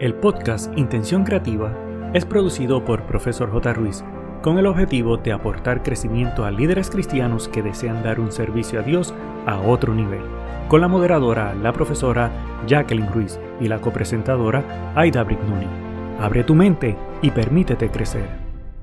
El podcast Intención Creativa es producido por Profesor J. Ruiz con el objetivo de aportar crecimiento a líderes cristianos que desean dar un servicio a Dios a otro nivel, con la moderadora, la profesora Jacqueline Ruiz y la copresentadora Aida Brignoni. Abre tu mente y permítete crecer.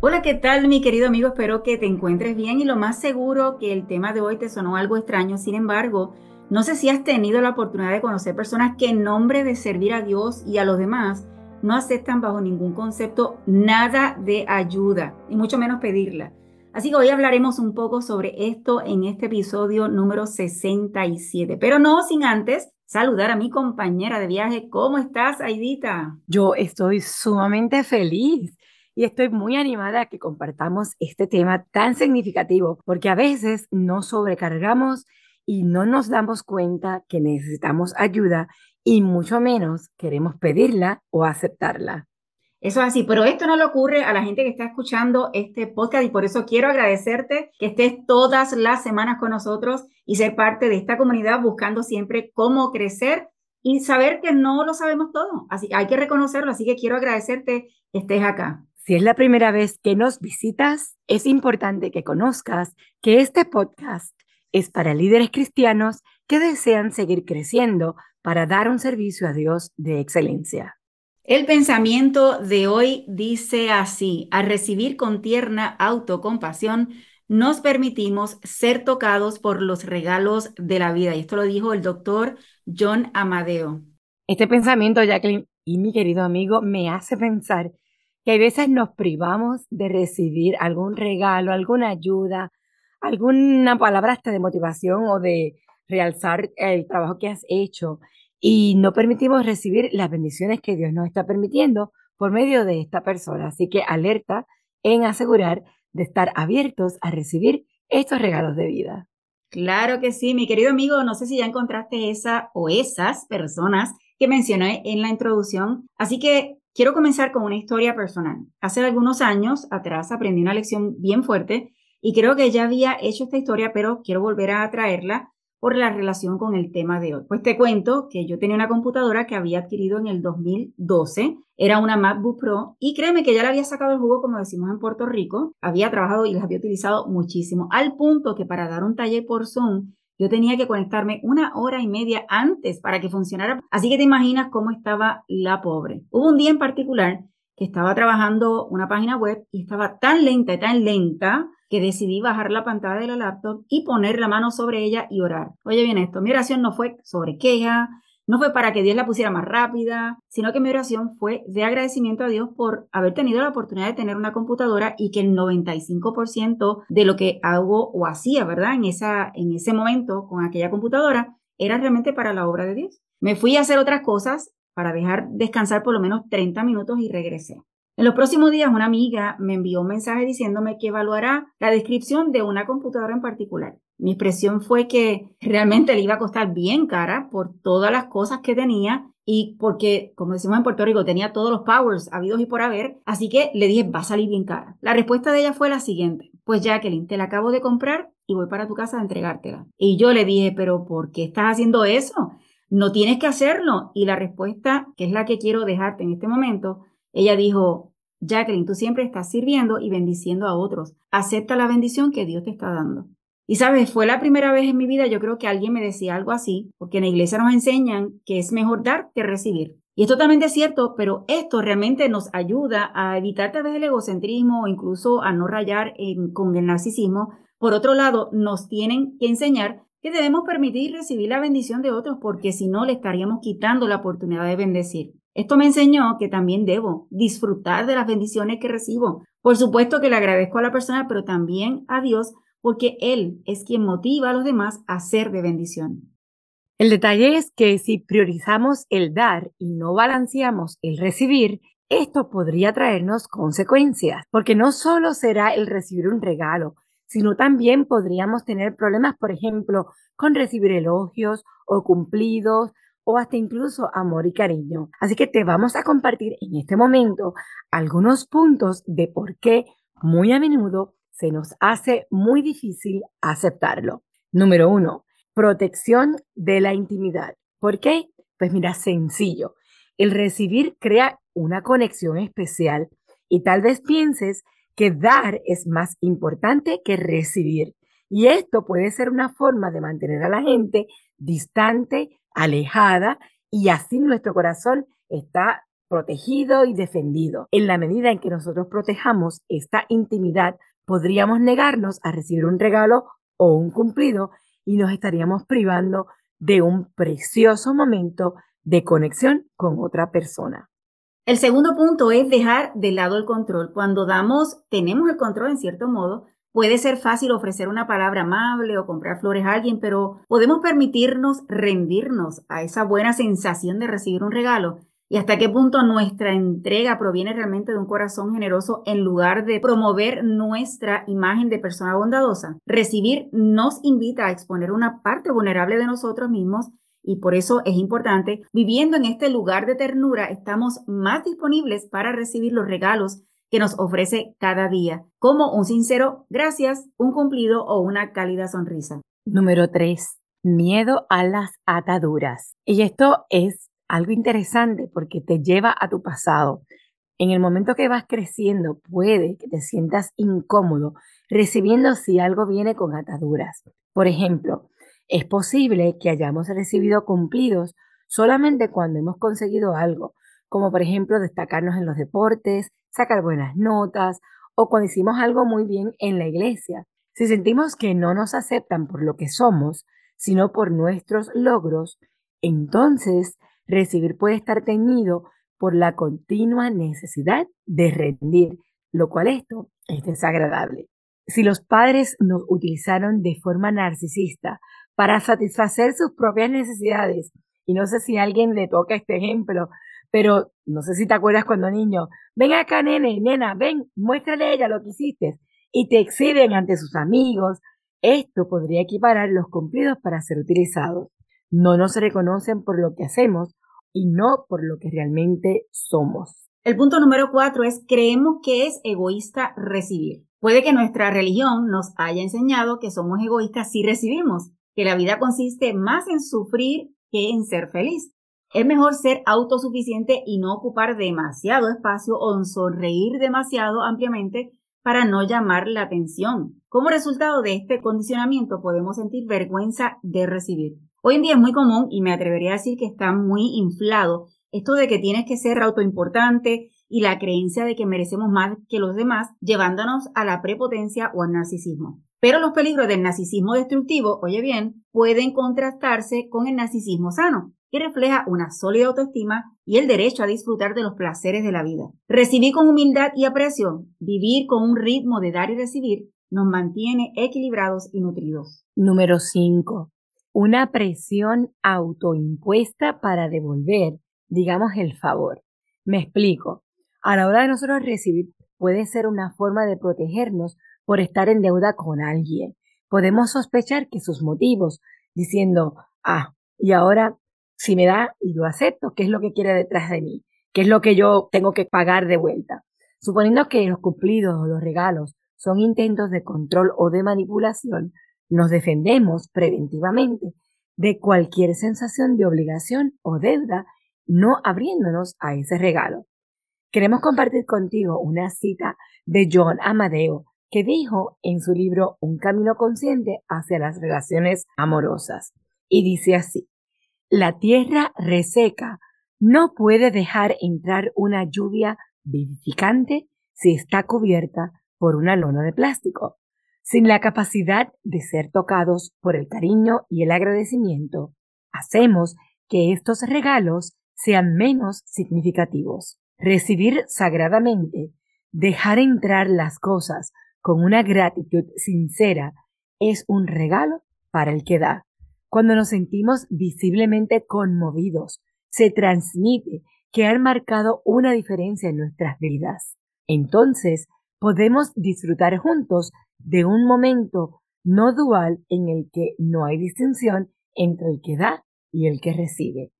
Hola, ¿qué tal mi querido amigo? Espero que te encuentres bien y lo más seguro que el tema de hoy te sonó algo extraño, sin embargo, no sé si has tenido la oportunidad de conocer personas que en nombre de servir a Dios y a los demás no aceptan bajo ningún concepto nada de ayuda y mucho menos pedirla. Así que hoy hablaremos un poco sobre esto en este episodio número 67, pero no sin antes saludar a mi compañera de viaje. ¿Cómo estás, Aidita? Yo estoy sumamente feliz y estoy muy animada a que compartamos este tema tan significativo, porque a veces nos sobrecargamos y no nos damos cuenta que necesitamos ayuda y mucho menos queremos pedirla o aceptarla. Eso es así, pero esto no le ocurre a la gente que está escuchando este podcast y por eso quiero agradecerte que estés todas las semanas con nosotros y ser parte de esta comunidad buscando siempre cómo crecer y saber que no lo sabemos todo. Así hay que reconocerlo, así que quiero agradecerte que estés acá. Si es la primera vez que nos visitas, es importante que conozcas que este podcast es para líderes cristianos que desean seguir creciendo para dar un servicio a Dios de excelencia. El pensamiento de hoy dice así, al recibir con tierna autocompasión, nos permitimos ser tocados por los regalos de la vida. Y esto lo dijo el doctor John Amadeo. Este pensamiento, Jacqueline, y mi querido amigo, me hace pensar que a veces nos privamos de recibir algún regalo, alguna ayuda, alguna palabra hasta de motivación o de realzar el trabajo que has hecho y no permitimos recibir las bendiciones que Dios nos está permitiendo por medio de esta persona. Así que alerta en asegurar de estar abiertos a recibir estos regalos de vida. Claro que sí, mi querido amigo, no sé si ya encontraste esa o esas personas que mencioné en la introducción. Así que quiero comenzar con una historia personal. Hace algunos años atrás aprendí una lección bien fuerte y creo que ya había hecho esta historia, pero quiero volver a traerla por la relación con el tema de hoy. Pues te cuento que yo tenía una computadora que había adquirido en el 2012, era una MacBook Pro y créeme que ya la había sacado el jugo como decimos en Puerto Rico, había trabajado y las había utilizado muchísimo, al punto que para dar un taller por Zoom yo tenía que conectarme una hora y media antes para que funcionara. Así que te imaginas cómo estaba la pobre. Hubo un día en particular que estaba trabajando una página web y estaba tan lenta y tan lenta que decidí bajar la pantalla de la laptop y poner la mano sobre ella y orar. Oye bien esto, mi oración no fue sobre queja, no fue para que Dios la pusiera más rápida, sino que mi oración fue de agradecimiento a Dios por haber tenido la oportunidad de tener una computadora y que el 95% de lo que hago o hacía, ¿verdad? En, esa, en ese momento con aquella computadora era realmente para la obra de Dios. Me fui a hacer otras cosas para dejar descansar por lo menos 30 minutos y regresé. En los próximos días una amiga me envió un mensaje diciéndome que evaluará la descripción de una computadora en particular. Mi expresión fue que realmente le iba a costar bien cara por todas las cosas que tenía y porque, como decimos en Puerto Rico, tenía todos los powers habidos y por haber, así que le dije, va a salir bien cara. La respuesta de ella fue la siguiente, pues Jacqueline, te la acabo de comprar y voy para tu casa a entregártela. Y yo le dije, pero ¿por qué estás haciendo eso? No tienes que hacerlo. Y la respuesta, que es la que quiero dejarte en este momento, ella dijo, Jacqueline, tú siempre estás sirviendo y bendiciendo a otros. Acepta la bendición que Dios te está dando. Y sabes, fue la primera vez en mi vida, yo creo que alguien me decía algo así, porque en la iglesia nos enseñan que es mejor dar que recibir. Y es totalmente cierto, pero esto realmente nos ayuda a evitar tal vez el egocentrismo o incluso a no rayar con el narcisismo. Por otro lado, nos tienen que enseñar que debemos permitir recibir la bendición de otros porque si no le estaríamos quitando la oportunidad de bendecir. Esto me enseñó que también debo disfrutar de las bendiciones que recibo. Por supuesto que le agradezco a la persona, pero también a Dios porque Él es quien motiva a los demás a ser de bendición. El detalle es que si priorizamos el dar y no balanceamos el recibir, esto podría traernos consecuencias, porque no solo será el recibir un regalo, sino también podríamos tener problemas, por ejemplo, con recibir elogios o cumplidos o hasta incluso amor y cariño. Así que te vamos a compartir en este momento algunos puntos de por qué muy a menudo se nos hace muy difícil aceptarlo. Número uno, protección de la intimidad. ¿Por qué? Pues mira, sencillo. El recibir crea una conexión especial y tal vez pienses que dar es más importante que recibir. Y esto puede ser una forma de mantener a la gente distante, alejada, y así nuestro corazón está protegido y defendido. En la medida en que nosotros protejamos esta intimidad, podríamos negarnos a recibir un regalo o un cumplido y nos estaríamos privando de un precioso momento de conexión con otra persona. El segundo punto es dejar de lado el control. Cuando damos, tenemos el control en cierto modo. Puede ser fácil ofrecer una palabra amable o comprar flores a alguien, pero podemos permitirnos rendirnos a esa buena sensación de recibir un regalo y hasta qué punto nuestra entrega proviene realmente de un corazón generoso en lugar de promover nuestra imagen de persona bondadosa. Recibir nos invita a exponer una parte vulnerable de nosotros mismos y por eso es importante, viviendo en este lugar de ternura, estamos más disponibles para recibir los regalos que nos ofrece cada día, como un sincero gracias, un cumplido o una cálida sonrisa. Número 3. Miedo a las ataduras. Y esto es algo interesante porque te lleva a tu pasado. En el momento que vas creciendo, puede que te sientas incómodo recibiendo si algo viene con ataduras. Por ejemplo, es posible que hayamos recibido cumplidos solamente cuando hemos conseguido algo, como por ejemplo destacarnos en los deportes, sacar buenas notas o cuando hicimos algo muy bien en la iglesia. Si sentimos que no nos aceptan por lo que somos, sino por nuestros logros, entonces recibir puede estar teñido por la continua necesidad de rendir, lo cual esto es desagradable. Si los padres nos utilizaron de forma narcisista para satisfacer sus propias necesidades, y no sé si alguien le toca este ejemplo, pero no sé si te acuerdas cuando niño, ven acá nene, nena, ven, muéstrale a ella lo que hiciste, y te exhiben ante sus amigos, esto podría equiparar los cumplidos para ser utilizados. No nos reconocen por lo que hacemos y no por lo que realmente somos. El punto número cuatro es creemos que es egoísta recibir. Puede que nuestra religión nos haya enseñado que somos egoístas si recibimos, que la vida consiste más en sufrir que en ser feliz. Es mejor ser autosuficiente y no ocupar demasiado espacio o sonreír demasiado ampliamente para no llamar la atención. Como resultado de este condicionamiento podemos sentir vergüenza de recibir. Hoy en día es muy común y me atrevería a decir que está muy inflado esto de que tienes que ser autoimportante y la creencia de que merecemos más que los demás, llevándonos a la prepotencia o al narcisismo. Pero los peligros del narcisismo destructivo, oye bien, pueden contrastarse con el narcisismo sano, que refleja una sólida autoestima y el derecho a disfrutar de los placeres de la vida. Recibir con humildad y aprecio, vivir con un ritmo de dar y recibir, nos mantiene equilibrados y nutridos. Número 5 una presión autoimpuesta para devolver, digamos, el favor. Me explico. A la hora de nosotros recibir puede ser una forma de protegernos por estar en deuda con alguien. Podemos sospechar que sus motivos, diciendo, ah, y ahora si me da y lo acepto, ¿qué es lo que quiere detrás de mí? ¿Qué es lo que yo tengo que pagar de vuelta? Suponiendo que los cumplidos o los regalos son intentos de control o de manipulación, nos defendemos preventivamente de cualquier sensación de obligación o deuda, no abriéndonos a ese regalo. Queremos compartir contigo una cita de John Amadeo que dijo en su libro Un camino consciente hacia las relaciones amorosas. Y dice así, la tierra reseca no puede dejar entrar una lluvia vivificante si está cubierta por una lona de plástico. Sin la capacidad de ser tocados por el cariño y el agradecimiento, hacemos que estos regalos sean menos significativos. Recibir sagradamente, dejar entrar las cosas con una gratitud sincera, es un regalo para el que da. Cuando nos sentimos visiblemente conmovidos, se transmite que han marcado una diferencia en nuestras vidas. Entonces, podemos disfrutar juntos de un momento no dual en el que no hay distinción entre el que da y el que recibe.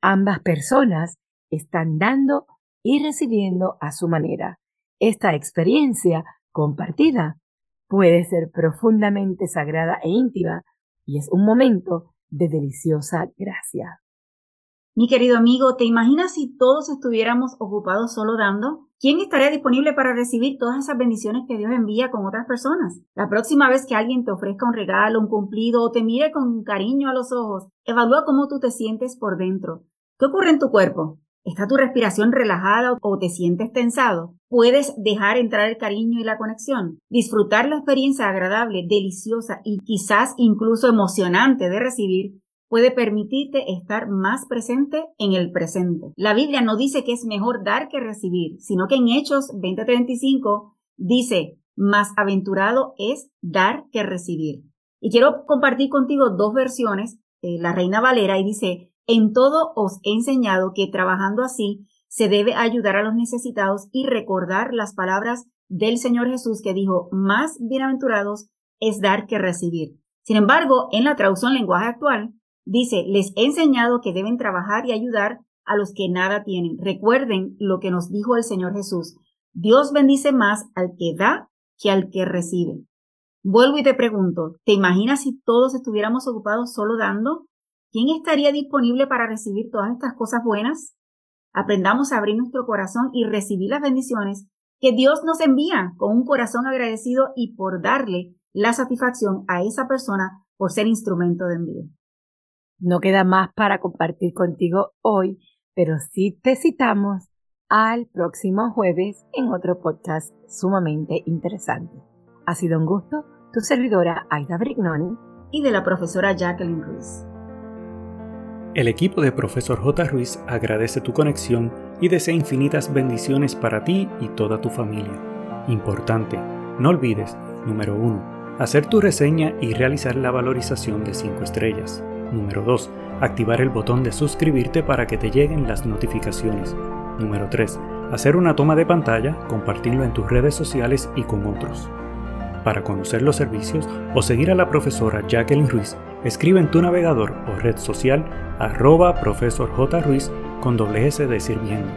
Ambas personas están dando y recibiendo a su manera. Esta experiencia compartida puede ser profundamente sagrada e íntima y es un momento de deliciosa gracia. Mi querido amigo, ¿te imaginas si todos estuviéramos ocupados solo dando? ¿Quién estaría disponible para recibir todas esas bendiciones que Dios envía con otras personas? La próxima vez que alguien te ofrezca un regalo, un cumplido o te mire con cariño a los ojos, evalúa cómo tú te sientes por dentro. ¿Qué ocurre en tu cuerpo? ¿Está tu respiración relajada o te sientes tensado? ¿Puedes dejar entrar el cariño y la conexión? Disfrutar la experiencia agradable, deliciosa y quizás incluso emocionante de recibir puede permitirte estar más presente en el presente. La Biblia no dice que es mejor dar que recibir, sino que en Hechos 20:35 dice, más aventurado es dar que recibir. Y quiero compartir contigo dos versiones, la Reina Valera, y dice, en todo os he enseñado que trabajando así se debe ayudar a los necesitados y recordar las palabras del Señor Jesús que dijo, más bienaventurados es dar que recibir. Sin embargo, en la traducción lenguaje actual, Dice, les he enseñado que deben trabajar y ayudar a los que nada tienen. Recuerden lo que nos dijo el Señor Jesús. Dios bendice más al que da que al que recibe. Vuelvo y te pregunto, ¿te imaginas si todos estuviéramos ocupados solo dando? ¿Quién estaría disponible para recibir todas estas cosas buenas? Aprendamos a abrir nuestro corazón y recibir las bendiciones que Dios nos envía con un corazón agradecido y por darle la satisfacción a esa persona por ser instrumento de envío. No queda más para compartir contigo hoy, pero sí te citamos al próximo jueves en otro podcast sumamente interesante. Ha sido un gusto, tu servidora Aida Brignoni y de la profesora Jacqueline Ruiz. El equipo de Profesor J. Ruiz agradece tu conexión y desea infinitas bendiciones para ti y toda tu familia. Importante, no olvides, número 1, hacer tu reseña y realizar la valorización de 5 estrellas. Número 2. Activar el botón de suscribirte para que te lleguen las notificaciones. Número 3. Hacer una toma de pantalla, compartirlo en tus redes sociales y con otros. Para conocer los servicios o seguir a la profesora Jacqueline Ruiz, escribe en tu navegador o red social arroba profesor J. Ruiz con doble S de sirviendo.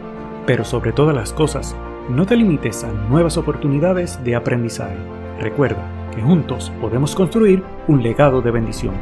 Pero sobre todas las cosas, no te limites a nuevas oportunidades de aprendizaje. Recuerda que juntos podemos construir un legado de bendición.